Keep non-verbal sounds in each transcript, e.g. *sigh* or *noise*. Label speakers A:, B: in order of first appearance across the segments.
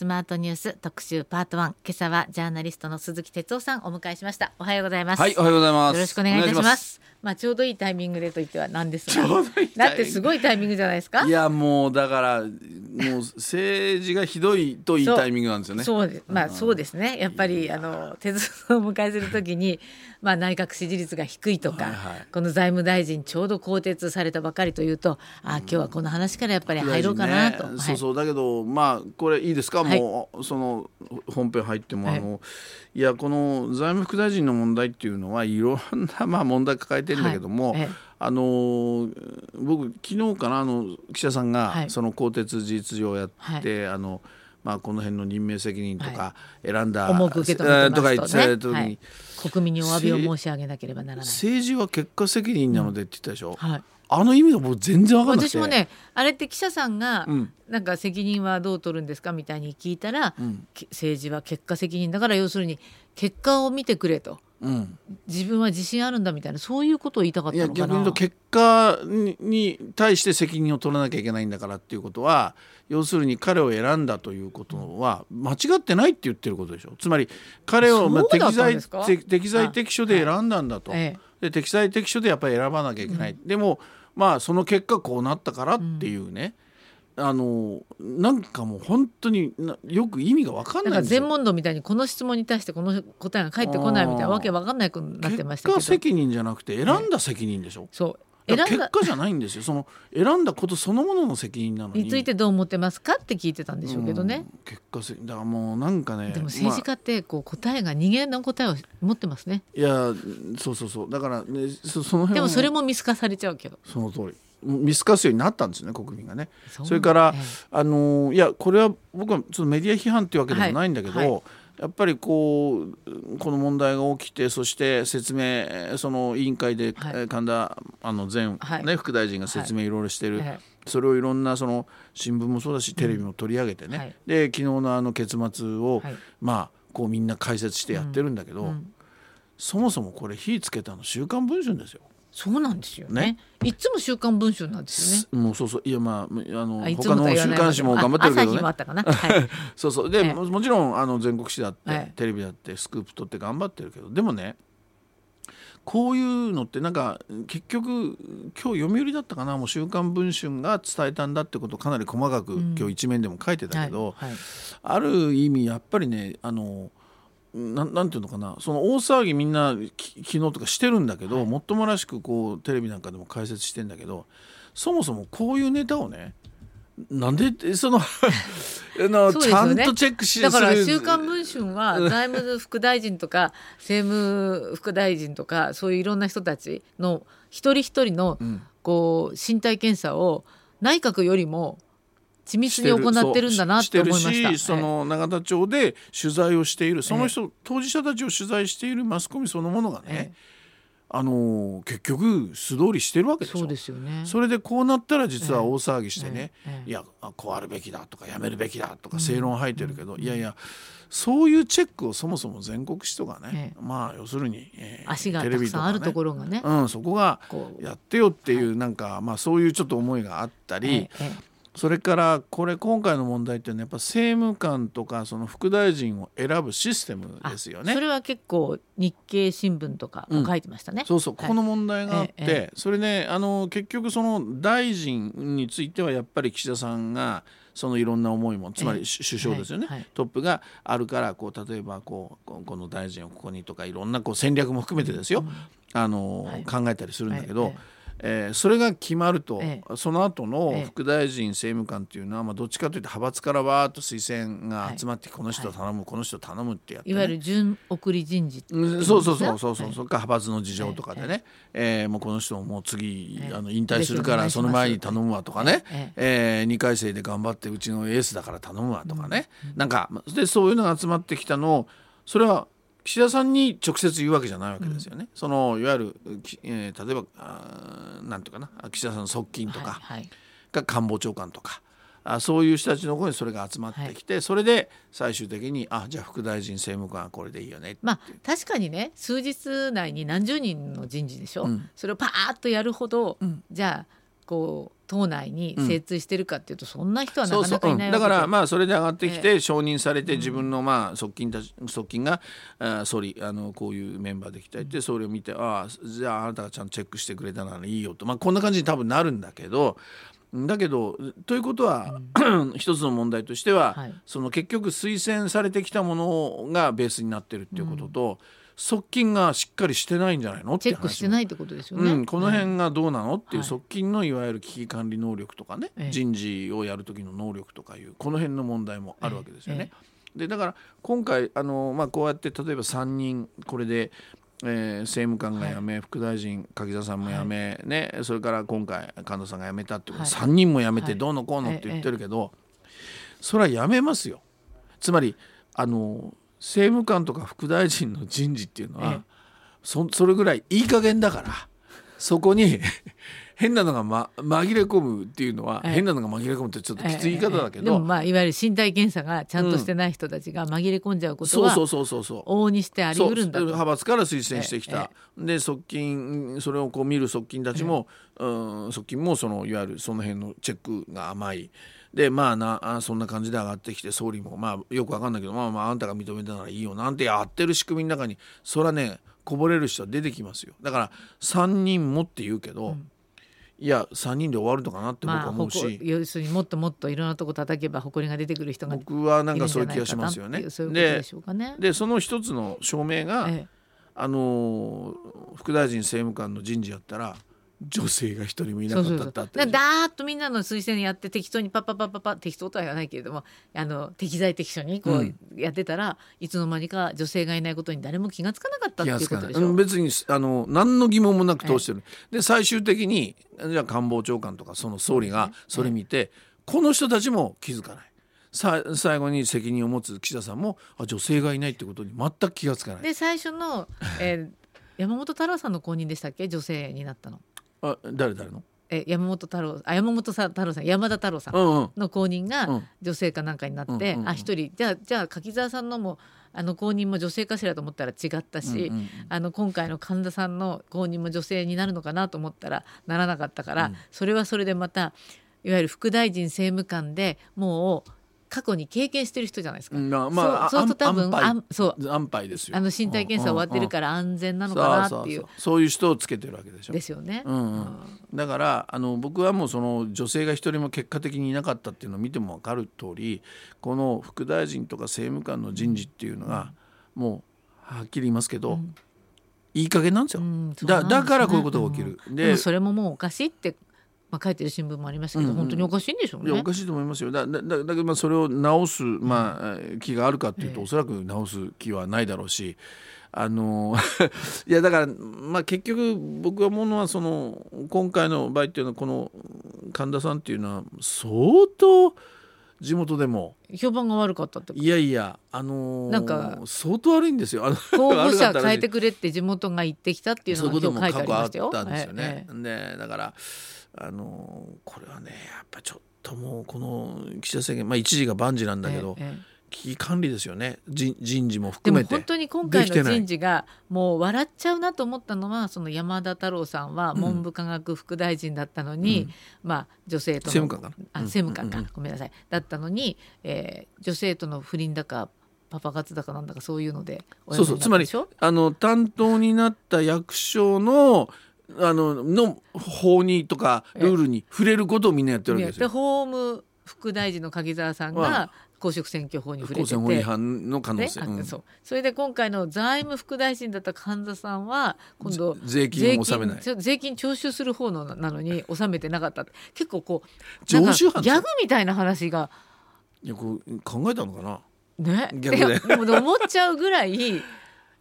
A: スマートニュース特集パート1今朝はジャーナリストの鈴木哲夫さんお迎えしました。おはようございます。
B: はいおはようございます。
A: よろしくお願いいたします。まあちょうどいいタイミングでと言ってはなんですが。だってすごいタイミングじゃないですか？
B: いやもうだからもう政治がひどいといいタイミングなんですよね。
A: そうです。まあそうですね。やっぱりあの手数をお迎えするときにまあ内閣支持率が低いとか、
B: はいはい。
A: この財務大臣ちょうど更迭されたばかりというとあ今日はこの話からやっぱり入ろうかなと、
B: ね。
A: はい。
B: そうそう。だけどまあこれいいですか、
A: はい。
B: もうその本編入っても、
A: はい
B: あのい。やこの財務副大臣の問題っていうのはいろんなまあ問題抱えてるんだけども、あの僕昨日かなあの記者さんが、
A: はい。
B: その更迭事実上やって、あのまあ、この辺の任命責任とか選んだ、
A: 重く受け止めと
B: とか言ってた時に、
A: ねはい、国民にお詫びを申し上げなければならない。
B: 政治は結果責任なのでって言ったでしょ、
A: はい。
B: あの意味が僕全然分かんなくて。
A: 私もねあれって記者さんが、
B: うん。
A: なんか責任はどう取るんですかみたいに聞いたら、
B: ん。
A: け政治は結果責任だから要するに結果を見てくれと。
B: うん、
A: 自分は自信あるんだみたいなそういうことを言いたかったのかな。
B: 逆に言うと結果にに対して責任を取らなきゃいけないんだからっていうことは要するに彼を選んだということは間違ってないって言ってることでしょ。つまり彼をまあ適材適適材適所で選んだんだと、
A: え
B: で適材適所でやっぱり選ばなきゃいけない、でもまあその結果こうなったからっていうね、あのなんかもう本当になよく意味が分かんないんですよ。
A: 全問答みたいにこの質問に対してこの答えが返ってこないみたいなわけわかんなくなってましたけど。
B: 結果責任じゃなくて選んだ責任。でしょ、
A: そう。
B: 結果じゃないんですよ。その選んだことそのものの責任なのに。
A: についてどう思ってますかって聞いてたんでしょうけどね、
B: うん。結果責任だからもうなんかね
A: でも政治家ってこう答えが人間の答えを持ってますね。
B: まあいやそうそうそう。だからねそその辺は
A: でもそれも見透かされちゃうけど。
B: その通り見透かすようになったんですよね国民がね。
A: そう。
B: それから、
A: ええ。
B: あのいやこれは僕はちょっとメディア批判っていうわけでもないんだけど、
A: はい。はい
B: やっぱりこうこの問題が起きてそして説明えーその委員会で、
A: はい。
B: えー神田あの前、
A: はい。
B: ね、副大臣が説明い。ろいろしてる、
A: ええ。
B: それをいろんなその新聞もそうだしテレビも取り上げてね、
A: はい。
B: で昨日のあの結末を、
A: はい。
B: まあこうみんな解説してやってるんだけど、
A: うん。
B: そもそもこれ火つけたの「週刊文春」ですよ。
A: そうなんですよね。
B: ね。
A: いつも週刊文春なんですよね。
B: もうそうそう。いやまああの他の週刊誌も頑張ってるけどね。
A: 日もあったかな、はい、*laughs*
B: そうそう。で、
A: ええ
B: ももちろんあの全国紙だって、
A: はい。
B: テレビだってスクープ取って頑張ってるけど。でもねこういうのってなんか結局今日読売だったかな。もう「週刊文春」が伝えたんだってことをかなり細かく、
A: うん。
B: 今日一面でも書いてたけど、ある意味やっぱりねあのなんなんていうのかな。その大騒ぎみんなき昨日とかしてるんだけど、もっともらしくこうテレビなんかでも解説してんだけどそもそもこういうネタをねなんで *laughs* その *laughs*
A: ね。
B: ちゃんとチェックし
A: だから「
B: する
A: 週刊文春」は財務副大臣とか政務副大臣とかそういういろんな人たちの一人一人の
B: ん。
A: こう身体検査を内閣よりも緻密に行ってるんだなって思いました。
B: そ
A: はい
B: の永田町で取材をしているその人、当事者たちを取材しているマスコミそのものがね、
A: え
B: あの結局素通りしてるわけでしょ。
A: そうですよね。
B: それでこうなったら実は大騒ぎしてね、
A: ええ。ええ。
B: いやあこうあるべきだとかやめるべきだとか正論を吐いてるけど、いやいやそういうチェックをそもそも全国紙とかね、
A: え
B: まあ要するに、えー
A: 足が
B: テレビとかね
A: たくさんあるところがね。
B: うん、そこがやってよっていうなんか、まあそういうちょっと思いがあったり、
A: ええええ
B: それからこれ今回の問題っていうのはやっぱ政務官とかその副大臣を選ぶシステム
A: あ
B: ですよね。
A: そ。れは結構日経新聞とかも書いてましたね。
B: そうそう、
A: はい。
B: この問題があって、
A: ええ
B: それねあの結局その大臣についてはやっぱり岸田さんがそのいろんな思いもつまり
A: ええ。
B: 首首相ですよね、
A: はい。はい。
B: トップがあるからこう例えばこうここの大臣をここにとかいろんなこう戦略も含めてですよ、あの
A: はい。
B: 考えたりするんだけど、
A: はい
B: えーそれが決まると、
A: え
B: その後の
A: ええ
B: 副大臣政務官っていうのは、まあ、どっちかというと派閥からわーっと推薦が集まって、この人頼む、この人頼むってやって、ね、
A: いわゆる準送り人事
B: うそうそうそうそうそう、
A: はい
B: そっか派閥の事情とかでね、えーもうこの人もう次、
A: ええ
B: あの引退するからその前に頼むわとかね、
A: え
B: えー、2回生で頑張ってうちのエースだから頼むわとかね、なんかでそういうのが集まってきたのをそれは岸田さんに直接言うわけじゃないわけですよね。そのいわゆる、きえー例えばあーなんていうかな。岸田さんの側近とか、
A: はいはい。
B: が官房長官とか。あそういう人たちの方にそれが集まってきて、それで最終的にあじゃあ副大臣政務官はこれでいいよね
A: まあ確かにね数日内に何十人の人事でしょ、
B: うん。
A: それをパーッとやるほど、
B: ん。
A: じゃあこう党内に精通してるかっていうと、そんな人はなか
B: そうそう。
A: なかいない
B: うん。だからまあそれで上がってき
A: え
B: て承認されて自分のまあ側近たち側近があー総理あのこういうメンバーできたいって総理を見てああじゃああなたがちゃんとチェックしてくれたならいいよと。まあこんな感じに多分なるんだけどだけどということは、*clears throat* 一つの問題としては、
A: はい。
B: その結局推薦されてきたものがベースになってるっていうことと、側近がしっかりしてないんじゃないの？って
A: チェックしてないってことですよね。
B: うん、この辺がどうなの？っていう
A: はい。
B: 側近のいわゆる危機管理能力とかね、
A: ええ。
B: 人事をやる時の能力とかいうこの辺の問題もあるわけですよね。
A: え
B: でだから今回あの、まあ、こうやって例えば3人これで、えー政務官が辞め、副大臣柿沢さんも辞め、ね、それから今回神田さんが辞めたってこと、
A: はい。
B: 3人も辞め
A: はい。
B: てどうのこうのって言ってるけど、それは辞めますよ。つまりあの政務官とか副大臣の人事っていうのは、
A: ええ。
B: そそれぐらいいい加減だからそこに *laughs* 変なのが、ま、紛れ込むっていうのは、
A: ええ。
B: 変なのが紛れ込むってちょっときつい言い方だけど、
A: まあいわゆる身体検査がちゃんとしてない人たちが紛れ込んじゃうことは
B: そうそうそうそうそう。
A: 往々にしてあり
B: そう
A: 得るんだと。
B: 派閥から推薦してきた。
A: え、
B: で側近それをこう見る側近たちも、うん側近もそのいわゆるその辺のチェックが甘いでまあなあそんな感じで上がってきて総理もまあよくわかんないけどまあまああんたが認めたならいいよなんてやってる仕組みの中にそれはねこぼれる人は出てきますよだから3人もって言うけど、いや3人で終わるのかなって僕は思うし、
A: こ要するにもっともっといろんなとこ叩けば埃が出てくる人がいる
B: 僕はなんかそういう気がしますよね。
A: いうそうでね。
B: でその一つの証明が、
A: え
B: あのー副大臣政務官の人事やったら女性が一人もいなかったって。
A: だだーっとみんなの推薦やって適当にパッパッパッパッパ適当とは言わないけれどもあの適材適所にこ
B: う
A: うん。やってたら、いつの間にか女性がいないことに誰も気がつかなかったっていうことでしょ？
B: うん別にあの何の疑問もなく通してる、で最終的にじゃあ官房長官とかその総理がそれ見て、この人たちも気づかない。さ最後に責任を持つ岸田さんもあ女性がいないってことに全く気がつかない。
A: で最初の、えー山本太郎さんの後任でしたっけ？女性になったの。
B: あ誰誰の？
A: え山本太郎あ山本さ太郎さん山田太郎さん
B: うんうん。
A: の後任が
B: うん。
A: 女性かなんかになって、
B: うんうんうん
A: あ一人。じゃあじゃあ柿沢さんのもあの後任も女性かしらと思ったら違ったし、
B: うんうんうん。
A: あの今回の神田さんの後任も女性になるのかなと思ったらならなかったから、それはそれでまたいわゆる副大臣政務官でもう過去に経験してる人じゃないですか。
B: うんまあまあ
A: そうすると多分あんそう。
B: 安牌ですよ。
A: あの身体検査終わってるから安全なのかなっていう。
B: そういう人をつけてるわけでしょ。
A: ですよね。
B: うんうん。だからあの僕はもうその女性が一人も結果的にいなかったっていうのを見ても分かる通りこの副大臣とか政務官の人事っていうのが、もうはっきり言いますけど、いい加減なんですよ、だだからこういうことが起きる。
A: でもそれももうおかしいって、まあ、書いてる新聞もありましたけど、
B: うんうん
A: 本当におかしいんでしょうね
B: いやお。かしいと思いますよだだだだけどまあそれを直す、まあ、えー気があるかっていうと、
A: ええ
B: おそらく直す気はないだろうしあの *laughs* いやだから、まあ、結局僕が思うのはその今回の場合っていうのはこの神田さんっていうのは相当地元でも
A: 評判が悪かったって
B: いやいやあのー
A: なんか
B: 相当悪いんですよ。あの
A: 候補者変えてくれって地元が言ってきたっていうのが今日書いてありましたよ。
B: 去あったんですよね
A: え。
B: でだからあのこれはねやっぱちょっともうこの岸田政権まあ一時が万事なん
A: え
B: だけど、
A: ええ
B: 危機管理ですよね。人人事も
A: で
B: 含めて。
A: も本当に今回の人事がもう笑っちゃうなと思ったのはその山田太郎さんは文部科学副大臣だったのに、まあ女性との
B: 政務官かな？
A: あ
B: うん。
A: 政務官か、
B: うんうん
A: ごめんなさい。だったのに、えー女性との不倫だかパパ活だかなんだかそういうのでお
B: そうそう。つまりあの担当になった役所のあのの法にとかルールに触れることをみんなやってるわけです
A: で
B: よ。
A: 法務副大臣の柿沢さん
B: は
A: が公職選挙法に触れ
B: 公
A: て。て
B: 選法違反の可能
A: ね
B: 性、うん。
A: そう。それで今回の財務副大臣だった神田さんは今度
B: 税金を納めない。
A: 税金徴収する方のなのに納めてなかった。結構こう
B: 犯
A: ギャグみたいな話が。
B: いやこう考えたのかな？
A: ね。
B: 逆で。
A: 思っちゃうぐらい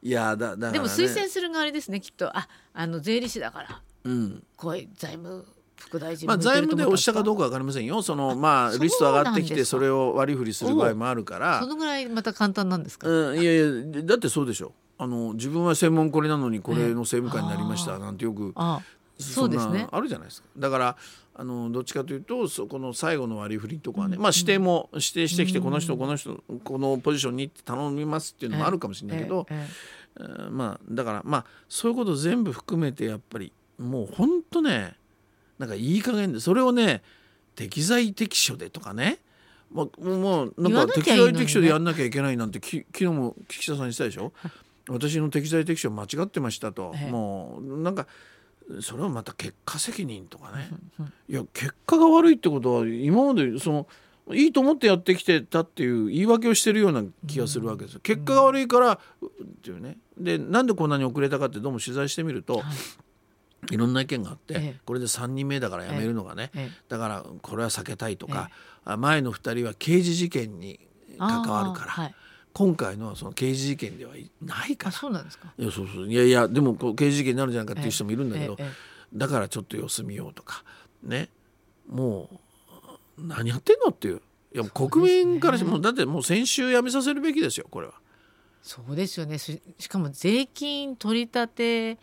B: いやだだね、
A: でも推薦する側あれですねきっと。ああの税理士だから。
B: うん。
A: こういう財務副大臣
B: まあ、財務で押したかど
A: う
B: うかわかりませんよ。そのまあリスト上がってきてそれを割り振りする場合もあるから。
A: そのぐらいまた簡単なんですか、
B: うん、いやいやだってそうでしょ。あの自分は専門これなのにこれの政務官になりましたなんてよく
A: あそうですね。
B: あるじゃないですか。だからあのどっちかというとそこの最後の割り振りとかはね、まあ指定も指定してきてこの人この人このポジションにって頼みますっていうのもあるかもしれないけど、まあだからまあそういうこと全部含めてやっぱりもうほんとねなんかいい加減でそれをね適材適所でとかねまあ、もうなんか適材適所でやんなきゃいけないなんてき昨日も岸田さんにしたでしょ？*laughs* 私の適材適所間違ってましたと、もうなんかそれはまた結果責任とかね。いや結果が悪いってことは今までそのいいと思ってやってきてたっていう言い訳をしてるような気がするわけですよ。結果が悪いからっていうねでなんでこんなに遅れたかってどうも取材してみると、い。ろんな意見があって、ええ、これで3人目だから辞めるのがね、え、だからこれは避けたいとか、前の2人は刑事事件に関わるから。はい今回のその刑事事件ではないから
A: そうなんですか。
B: いやそうそう。いやいやでもこう刑事事件になるんじゃないかっていう人もいるんだけど、だからちょっと様子見ようとかね。もう何やってんのっていう。いや国民からしても、ね、だってもう先週やめさせるべきですよこれは。
A: そうですよね。しかも税金取り立て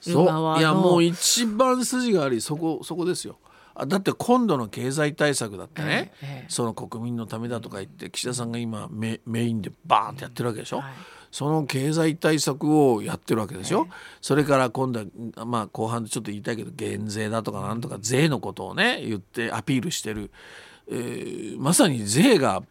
B: そう。いやもう一番筋がありそこそこですよ。だって今度の経済対策だってね、ええ、その国民のためだとか言って岸田さんが今メメインでバーンってやってるわけでしょ？はい、その経済対策をやってるわけですよ。え、それから今度は、まあ、後半でちょっと言いたいけど減税だとかなんとか税のことをね言ってアピールしてる。えー、まさに税が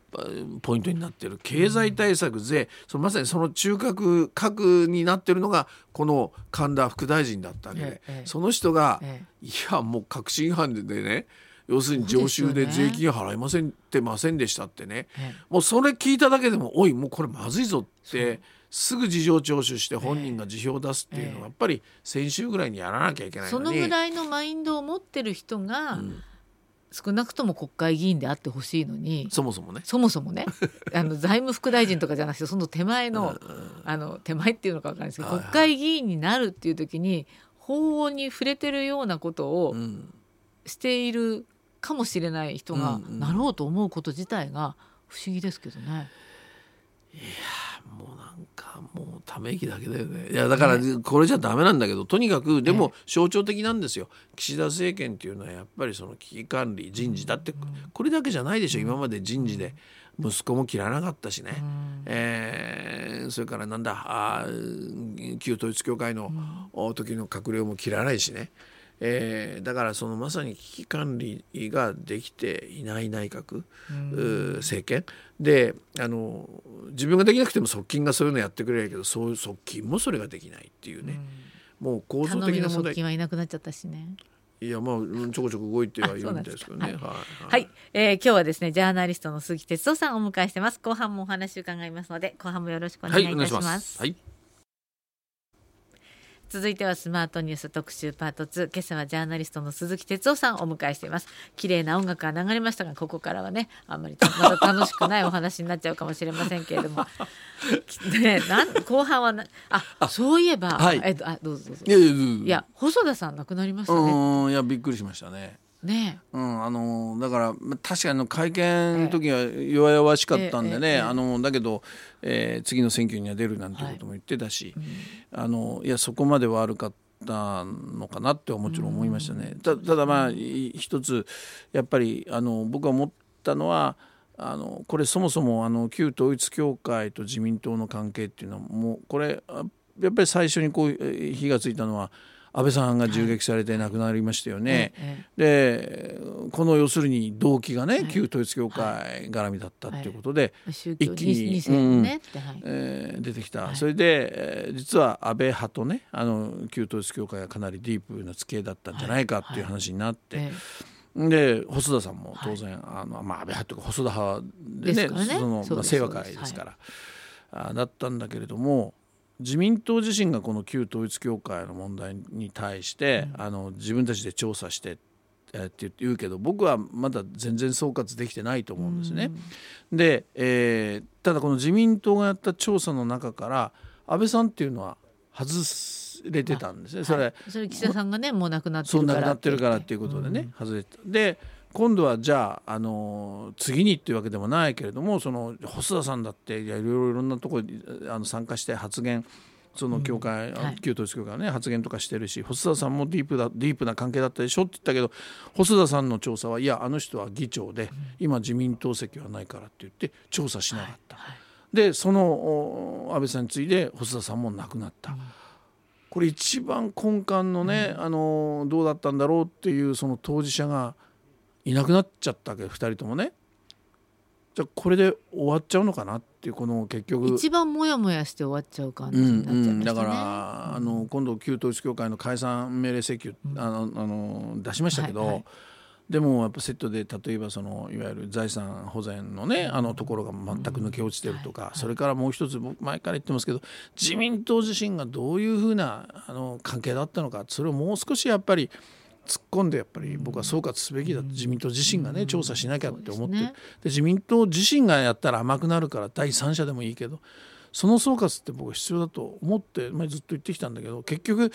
B: ポイントになってる。経済対策税。そのまさにその中核核になってるのがこの神田副大臣だったわけで、ええ、その人が、え、いやもう確信犯でね要するに常習で税金払いませんってませんでしたってね、もうそれ聞いただけでもおいもうこれまずいぞってすぐ事情聴取して本人が辞表を出すっていうのはやっぱり先週ぐらいにやらなきゃいけない
A: そのぐらいのマインドを持ってる人が、うん少なくとも国会議員であってほしいのに
B: そもそもね。
A: そもそもね *laughs* あの財務副大臣とかじゃなくてその手前のあの手前っていうのか分かんないですけど国会議員になるっていう時に法案に触れてるようなことをしているかもしれない人がなろうと思うこと自体が不思議ですけどね。
B: いやもうもうため息だけだよね。いやだからこれじゃダメなんだけどとにかくでも象徴的なんですよ。岸田政権っていうのはやっぱりその危機管理人事だってこれだけじゃないでしょ今まで人事で。息子も切らなかったしね、えー、それからなんだあ旧統一教会の時の閣僚も切らないしね。えー、だからそのまさに危機管理ができていない内閣、政権。であの自分ができなくても側近がそういうのやってくれるけどそういう側近もそれができないっていうね、うもう構造的な問題。
A: 側近はいなくなっちゃったしね。
B: いやまあちょこちょこ動いてはいるんですけどね。はい、
A: はい。はい、えー、今日はですねジャーナリストの鈴木哲夫さんをお迎えしてます。後半もお話伺いますので後半もよろしくお願いいたします。はい続いてはスマートニュース特集パート2今朝はジャーナリストの鈴木哲夫さんをお迎えしています。綺麗な音楽が流れましたがここからはねあんまりまだ楽しくないお話になっちゃうかもしれませんけれども。*laughs* ねなん後半はなあそういえば、はい、えっとあどうぞどうぞ。いや細田さん亡くなりましたね。
B: うんいやびっくりしましたね
A: ね
B: うん、あのだから確かに会見の時は弱々しかったんでね、あのだけど、えー、次の選挙には出るなんてことも言ってたし、はい、あのいやそこまで悪かったのかなってはもちろん思いましたね。たただまあ一つやっぱりあの僕は思ったのはあのこれそもそもあの旧統一教会と自民党の関係っていうのはもうこれやっぱり最初にこう火がついたのは。安倍さんが銃撃されて亡くなりましたよね。はい、でこの要するに動機がね、はい、旧統一教会絡みだったってい。うことで、
A: 一気に、うん。
B: えー、出てきた、それで、えー、実は安倍派とねあの旧統一教会がかなりディープな付き合いだったんじゃないかっていう話になって。で細田さんも当然、あのまあ、安倍派というか細田派でね、ね、そのまあ、清和会ですから、あだったんだけれども自民党自身がこの旧統一教会の問題に対して、うん、あの自分たちで調査してって言うけど僕はまだ全然総括できてないと思うんですね。うん、で、えー、ただこの自民党がやった調査の中から安倍さんっていうのは外れてたんですね。それ、はい、
A: それ岸田さんがねもう亡くなってるから
B: そう亡くなってるからっていうことでね、うん、外れてた。で今度はじゃあ、あの次にっていうわけでもないけれどもその細田さんだっていろいろいろんなところにあの参加して発言その教会、うんはい、旧統一教会ね発言とかしてるし細田さんもディープだディープな関係だったでしょって言ったけど細田さんの調査はいやあの人は議長で、うん、今自民党席はないからって言って調査しなかった。はいはい、でその安倍さんに次いで細田さんも亡くなった。ここれ一番根幹のね、あのどうだったんだろうっていうその当事者がいなくなっちゃったわけ2人ともね。じゃあこれで終わっちゃうのかなっていうこの結局。
A: 一番モヤモヤして終わっちゃう感じ
B: うん
A: になっちゃいましたね、
B: うん、だから、あの今度旧統一教会の解散命令請求、あのあの出しましたけど、
A: はいはい
B: でもやっぱセットで例えばそのいわゆる財産保全のねあのところが全く抜け落ちてるとか、それからもう一つ僕前から言ってますけど自民党自身がどういうふうなあの関係だったのかそれをもう少しやっぱり突っ込んでやっぱり僕は総括すべきだと自民党自身がね調査しなきゃって思って
A: で
B: 自民党自身がやったら甘くなるから第三者でもいいけどその総括って僕は必要だと思って、まあ、ずっと言ってきたんだけど結局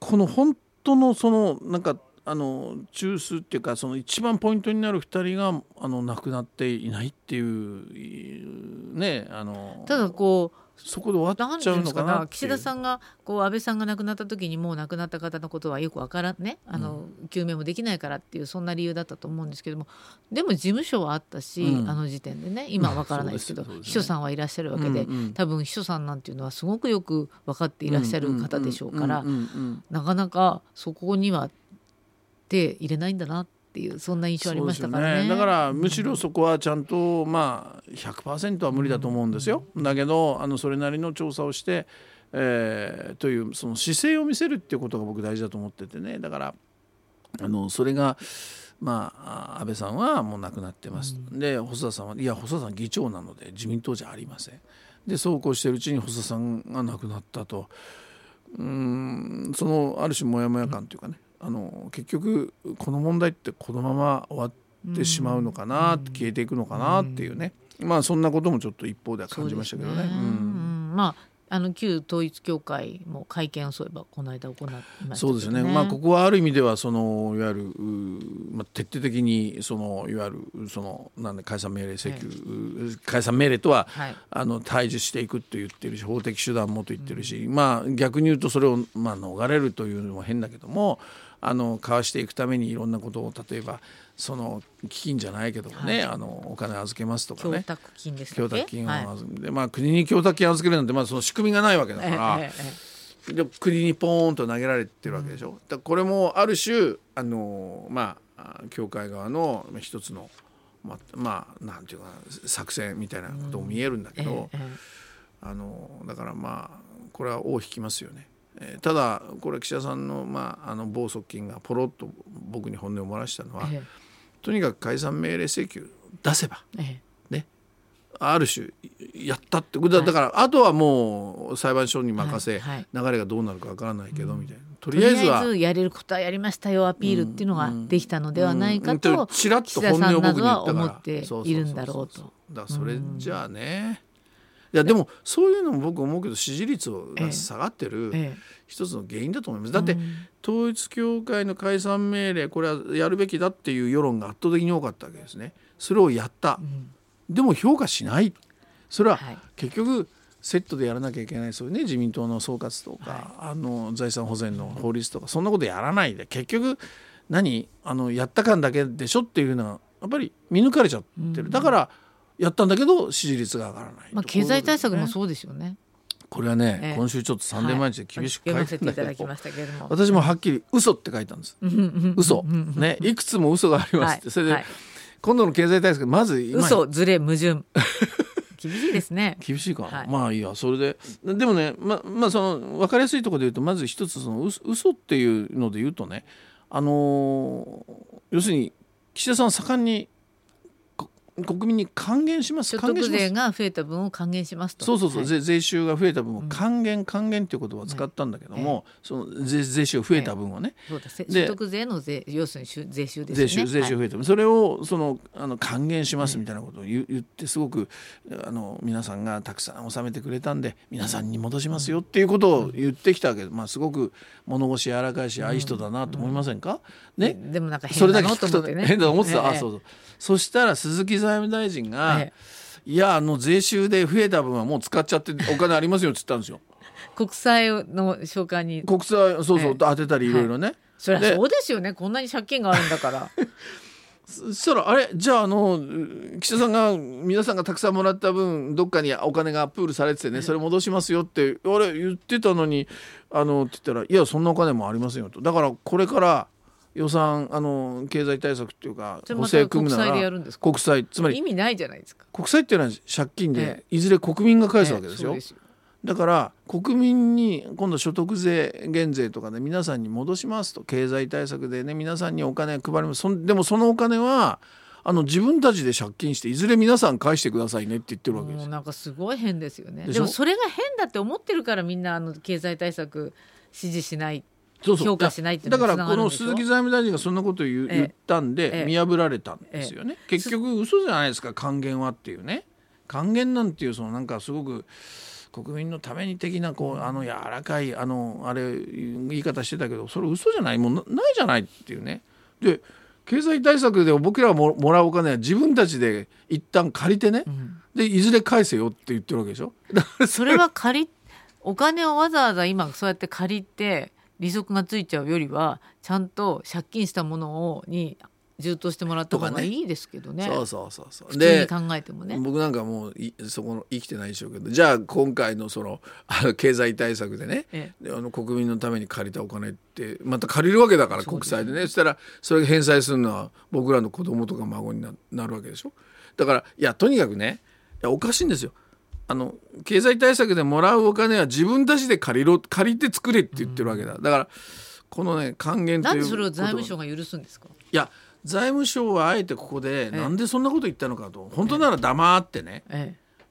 B: この本当のそのなんかあの中枢っていうかその一番ポイントになる2人があの亡くなっていないっていうねあの。
A: ただこう
B: そこで終わっちゃうのかな
A: 岸田さんがこう安倍さんが亡くなった時にもう亡くなった方のことはよくわからんね。あの、究明もできないからっていうそんな理由だったと思うんですけども。でも事務所はあったし、
B: うん。
A: あの時点でね今はわからないですけど、
B: そうです
A: 秘書さんはいらっしゃるわけで、
B: うんうん。
A: 多分秘書さんなんていうのはすごくよく分かっていらっしゃる方でしょうから、
B: うんうんうん。
A: なかなかそこには手入れないんだなっていうそんな印象ありましたからね。
B: そうですよだからむしろそこはちゃんとまあ100%は無理だと思うんですよ。だけどあのそれなりの調査をして、えーというその姿勢を見せるっていうことが僕大事だと思っててね。だからあのそれが。まあ、安倍さんはもう亡くなってます、で細田さんはいや細田さん議長なので自民党じゃありません。でそうこうしてるうちに細田さんが亡くなったと。うーんそのある種モヤモヤ感というかねあの結局この問題ってこのまま終わってしまうのかな、消えていくのかなっていうね、まあそんなこともちょっと一方では感じましたけどね。
A: まああの旧統一教会も会見をそういえばこの間行いました
B: そうですね、まあ、ここはある意味ではそのいわゆる、まあ、徹底的にそのいわゆるそのなんで解散命令請求、解散命令とは、
A: はい。
B: あの対峙していくと言ってるし法的手段もと言ってるし、まあ逆に言うとそれを、まあ、逃れるというのも変だけどもあの交わしていくためにいろんなことを例えばその基金じゃないけどもね、あのお金預けますとかね。
A: 供託金です
B: 供託金を
A: はい。
B: 預けて、まあ国に供託金預けるなんてまあその仕組みがないわけだから、
A: ええ
B: 国にポーンと投げられてるわけでしょ、だからこれもある種あのまああ教会側のまあ一つのまあ、まあ、なんていうかな作戦みたいなことも見えるんだけど、
A: えええ
B: あのだからまあこれは尾を引きますよね。えーただこれ岸田さんの,、まあ、あの某側近がポロッと僕に本音を漏らしたのは、
A: え
B: とにかく解散命令請求出せば
A: ええ。
B: ねある種やったってことだだから、あとはもう裁判所に任せ、
A: はいはい。
B: 流れがどうなるかわからないけど、みたいな。と
A: と
B: りあえずは
A: やれることはやりましたよアピールっていうのができたのではないか
B: うん。
A: と
B: ちらっと本音を僕に言ったから。
A: 思っているんだろうと。
B: だそれじゃあね、いやでもそういうのも僕思うけど支持率
A: ええ。
B: が下がってる
A: え
B: 一つの原因だと思います。だって統一教会の解散命令これはやるべきだっていう世論が圧倒的に多かったわけですね。それをやった。でも評価しない。それは
A: はい。
B: 結局セットでやらなきゃいけないそういうね。自民党の総括とか、あの財産保全の法律とかそんなことやらないで。結局何？あのやった感だけでしょっていうのはやっぱり見抜かれちゃってる、だからやったんだけど支持率が上がらない、
A: まあ、経済対策も
B: う
A: そうですよね。
B: これはね、
A: ええ。
B: 今週ちょっとサンデー毎日で厳しく書
A: はい
B: いて
A: ただきましたけれども。
B: 私もはっきり嘘って書いたんです、嘘。ねいくつも嘘がありますって、それで、
A: はい。
B: 今度の経済対策まず今
A: 嘘ずれ矛盾。厳しいですね。*laughs*
B: 厳しいか。な、
A: はい。
B: まあいいやそれで。でもねままあその分かりやすいところで言うとまず一つその嘘嘘っていうので言うとねあのー要するに岸田さんは盛んにこ国民に還元します。
A: 所得税が増えた分を還元しますと。
B: そうそうそう、
A: はい。
B: 税税収が増えた分を還元還元っていう言葉を使ったんだけども、その税税収が増えた分をね、
A: そうだ。せ
B: で
A: 所得税の税要するに収税収ですよね。
B: 税収税収
A: はい
B: 増えても、それをそのあの還元しますみたいなことを言,、言ってすごくあの皆さんがたくさん納めてくれたんで皆さんに戻しますよっていうことを言ってきたわけ。で、まあ、すごく物腰柔らかいし、ああいい人だなと思いませんか、ね？
A: でもなんか
B: それ
A: 変だなと思ってね。*laughs*
B: 変だと思ってた、
A: ええ。
B: あそうそうそしたら鈴木財務大臣が、
A: え
B: いやあの税収で増えた分はもう使っちゃってお金ありますよって言ったんですよ。
A: 国債の償還に。
B: 国債そうそう、
A: ええ。
B: 当てたりいろいろね。
A: そりゃ
B: で
A: そうですよね。こんなに借金があるんだから。*laughs*
B: そしたらあれ？じゃああの岸田さんが皆さんがたくさんもらった分どっかにお金がプールされててねそれ戻しますよってあれ？言ってたのにあのって言ったらいやそんなお金もありませんよと。だからこれから予算あの経済対策っていうか補正組むなら国債つまり
A: 意味ないじゃないですか。
B: 国債っていうのは借金でいずれ国民が返すわけですよ。だから国民に今度所得税減税とかで皆さんに戻しますと経済対策でね皆さんにお金配ります。でもそのお金はあの自分たちで借金していずれ皆さん返してくださいねって言ってるわけです。
A: なんかすごい変ですよね。でもそれが変だって思ってるからみんなあの経済対策支持しない評価しないって
B: だからこの鈴木財務大臣がそんなことを言,、言ったんで見破られたんですよね、結局嘘じゃないですか還元はっていうね。還元なんていうそのなんかすごく国民のために的なこうあの柔らかいあのあれ言い方してたけどそれ嘘じゃないもうないじゃないっていうね。で経済対策で僕らがもらうお金は自分たちで一旦借りてね、うん、でいずれ返せよって言ってるわけでしょ。
A: それは借りお金をわざわざ今そうやって借りて利息がついちゃうよりはちゃんと借金したものをに充当してもらった方がいいですけどね。
B: そうそうそうそう。
A: で考えてもね。
B: 僕なんかもうそこの生きてないでしょうけど、じゃあ今回のそのあの経済対策でね、ええ、あの国民のために借りたお金ってまた借りるわけだから国債でね。そしたらそれ返済するのは僕らの子供とか孫にななるわけでしょ。だからいやとにかくね、いやおかしいんですよ。あの経済対策でもらうお金は自分たちで借りろ借りて作れって言ってるわけだ。だからこのね還元
A: というなんでそれを財務省が許すんですか？
B: いや財務省はあえてここでなんでそんなこと言ったのかと。本当なら黙ってね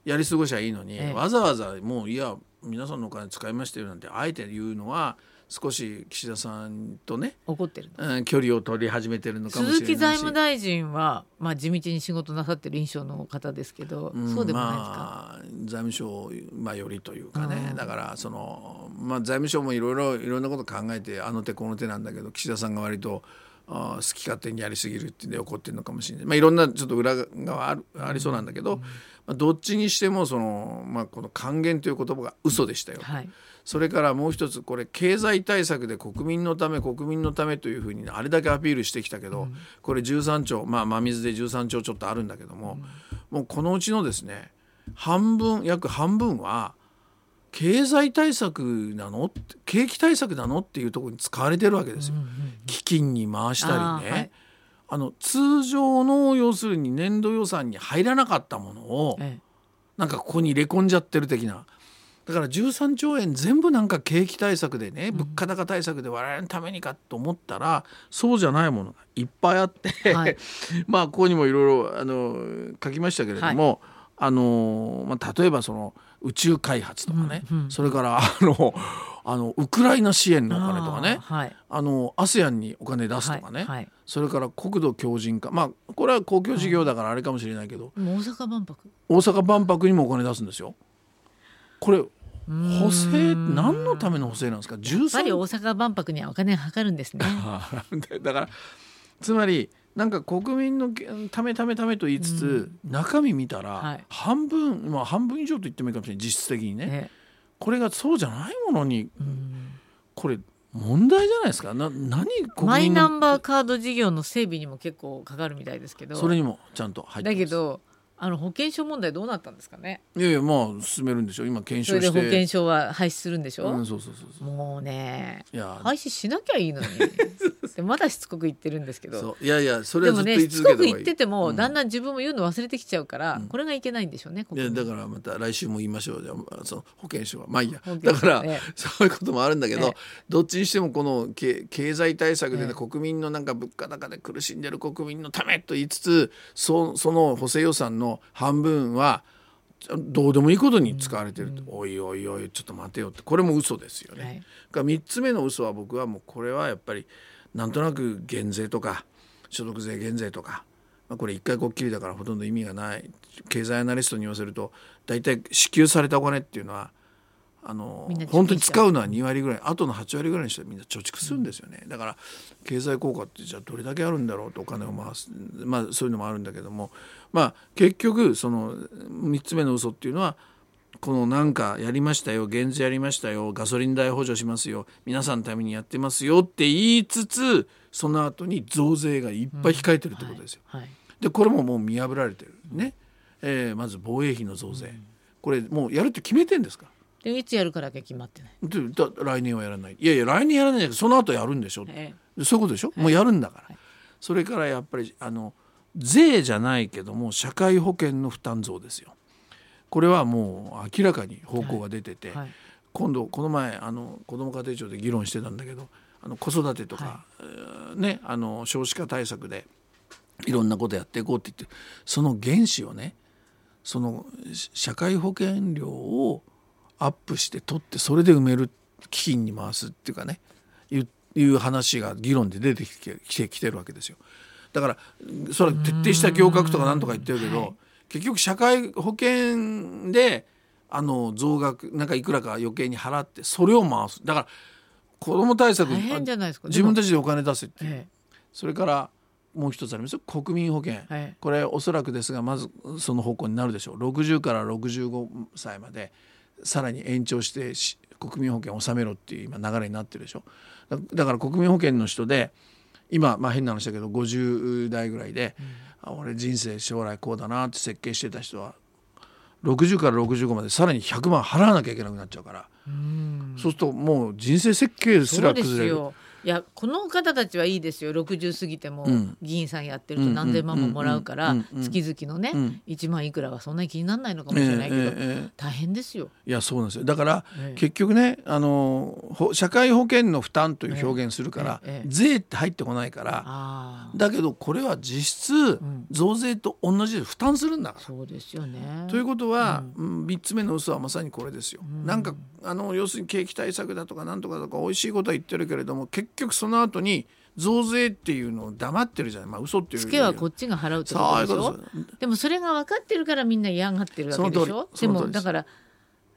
B: やり過ごしゃいいのにわざわざもういや皆さんのお金使いましたよなんてあえて言うのは少し岸田さんとね
A: 怒ってる、
B: うん、距離を取り始めてるのかもしれない
A: 鈴木財務大臣は、まあ、地道に仕事なさってる印象の方ですけど、うん、そうでもないですか、まあ、
B: 財務省、まあ、よりというかね、だからその、まあ、財務省もいろいろいろんなこと考えてあの手この手なんだけど岸田さんが割とあ好き勝手にやりすぎるってんで怒ってるのかもしれない、まあ、いろんなちょっと裏側あるありそうなんだけど、うん、まあ、どっちにしてもその、まあ、この還元という言葉が嘘でしたよ。はい、それからもう一つこれ経済対策で国民のため国民のためというふうにあれだけアピールしてきたけど、うん、これ13兆まあ真水で13兆ちょっとあるんだけども、うん、もうこのうちのですね半分約半分は経済対策なの？景気対策なの？っていうところに使われてるわけですよ。基金に回したりね。あ、はい、あの通常の要するに年度予算に入らなかったものを、ええ、なんかここに入れ込んじゃってる的な。だから13兆円全部なんか景気対策でね、物価高対策で我々のためにかと思ったらそうじゃないものがいっぱいあってはい、*laughs* まあここにもいろいろあの書きましたけれども、はい、あのまあ、例えばその宇宙開発とかね、うんうん、それからあのあのウクライナ支援のお金とかねはい、あの ASEAN にお金出すとかね、はいはい、それから国土強靭化。まあこれは公共事業だからあれかもしれないけど、
A: 大阪万博。
B: 大阪万博にもお金出すんですよ。これ補正何のための補正なんですか？
A: やっぱり大阪万博にはお金がかかるんですね。*laughs*
B: だからつまりなんか国民のためためためと言いつつ、うん、中身見たら半分、はい、まあ半分以上と言ってもいいかもしれない。実質的にね、ね、これがそうじゃないものに、うん、これ問題じゃないですか？な何
A: マイナンバーカード事業の整備にも結構かかるみたいですけど。
B: それにもちゃんと入って
A: だけどあの保険証問題どうなったんですかね？
B: いやいやまあ進めるんでしょう。今検証
A: して。それで保険証は廃止するんでしょ？
B: うん、そうそうそう
A: そう。もうね。いや廃止しなきゃいいのに。*laughs* でまだしつこく言ってるんですけど。
B: いやいやそれは
A: ずっと言い続けたでもねしつこく言ってても、うん、だんだん自分も言うの忘れてきちゃうから、うん、これがいけないんでしょうね。
B: いやだからまた来週も言いましょうじゃあその保険証はまあいいや。だから、ね、そういうこともあるんだけど、どっちにしてもこの経経済対策でね、国民のなんか物価高で苦しんでる国民のためと言いつつ、そその補正予算の半分はどうでもいいことに使われてるおいおいおいちょっと待てよって。これも嘘ですよね。はい、が3つ目の嘘は僕はもうこれはやっぱりなんとなく減税とか所得税減税とか、まあ、これ一回こっきりだからほとんど意味がない。経済アナリストに言わせると大体支給されたお金っていうのはあの本当に使うのは2割ぐらいあとの8割ぐらいにしてみんな貯蓄するんですよね、だから経済効果ってじゃあどれだけあるんだろうとお金を回す、まあ、そういうのもあるんだけども。まあ結局その3つ目の嘘っていうのはこのなんかやりましたよ減税やりましたよガソリン代補助しますよ皆さんのためにやってますよって言いつつその後に増税がいっぱい控えてるってことですよ。
A: はい
B: でこれももう見破られてる。ね、えーまず防衛費の増税、これもうやるって決めてんですか？
A: でいつやるかだけ決まってない。
B: でだ来年はやらない。いやいや来年やらないけどその後やるんでしょ、
A: え
B: そういうことでしょ、もうやるんだから、それからやっぱりあの税じゃないけども社会保険の負担増ですよ。これはもう明らかに方向が出てて、
A: えはい。
B: 今度この前あの子ども家庭庁で議論してたんだけどあの子育てとか、ねあの少子化対策でいろんなことやっていこうって言ってその原資をねそのし社会保険料をアップして取ってそれで埋める基金に回すっていうかねいう話が議論で出てきてきてきてるわけですよ。だからそれは徹底した行革とかなんとか言ってるけど、
A: はい
B: 結局社会保険であの増額なんかいくらか余計に払ってそれを回すだから子ども対策。自分た
A: ち。
B: ちでお金出せっていう、
A: え
B: それからもう一つありますよ国民保険、
A: えはい。
B: これおそらくですがまずその方向になるでしょう60から65歳までさらに延長してし国民保険を納めろっていう今流れになってるでしょだだから国民保険の人で今、まあ、変な話だけど50代ぐらいで、あ俺人生将来こうだなって設計してた人は60から65までさらに100万払わなきゃいけなくなっちゃうから、
A: うん。
B: そうするともう人生設計すら崩れる。
A: いやこの方たちはいいですよ。60過ぎても
B: うん。
A: 議員さんやってると何千万ももらうから月々のね
B: うん。
A: 1万いくらはそんなに気にならないのかもしれないけど大変ですよ。
B: いやそうなんですよ。だから、
A: ええ。
B: 結局ねあのほ社会保険の負担という表現するから、税って入ってこないから、だけどこれは実質、
A: ん。
B: 増税と同じで負担するんだから。
A: そうですよね。
B: ということは、うん、3つ目の嘘はまさにこれですよ。なんかあの要するに景気対策だとかなんとかとか美味しいことは言ってるけれども結局その後に増税っていうのを黙ってるじゃない。まあ嘘っていうより
A: ツケはこっちが払うってことでしょ？
B: で
A: もそれが分かってるからみんな嫌がってるわけでしょ？でもだから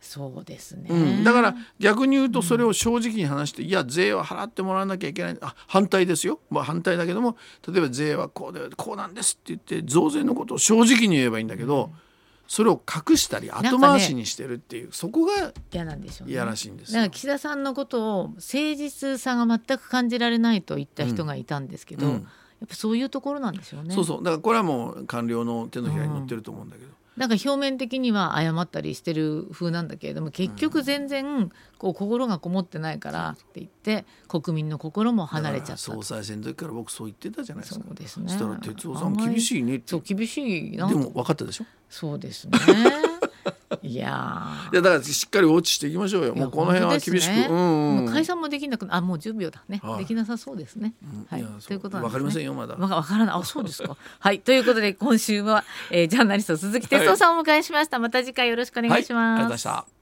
A: そうですね、
B: うん、だから逆に言うとそれを正直に話して、いや税は払ってもらわなきゃいけない。あ反対ですよ、まあ、反対だけども例えば税はこうでこうなんですって言って増税のことを正直に言えばいいんだけど、それを隠したり後回しにしてるっていう、そこが
A: 嫌なんでしょうね
B: らしいんですよ
A: だから。岸田さんのことを誠実さが全く感じられないと言った人がいたんですけど、
B: うん
A: やっぱそういうところなんでしょうね。
B: そうそうだからこれはもう官僚の手のひらに乗ってると思うんだけど、
A: なんか表面的には謝ったりしてる風なんだけれども結局全然こう心がこもってないからって言って国民の心も離れちゃった。
B: 総裁選の時から僕そう言ってたじゃないですか。
A: そうですね。
B: したら哲夫さん厳しいねって。
A: そう厳しいな。
B: でも分かったでしょ？
A: そうですねいや
B: いやだからしっかりウォッチしていきましょうよ。
A: ー
B: もうこの辺は厳しく、
A: ね
B: うんうん。
A: 解散もできなくなあもう10秒だね、
B: はい。
A: できなさそうですね、はい。
B: や
A: ということなんですね。
B: わかりませんよまだ。
A: わわからない。あそうですか。*laughs* はい。ということで今週は、えー、ジャーナリスト鈴木哲夫さんをお迎えしました。また次回よろしくお願いします、
B: はい、ありがとうございました。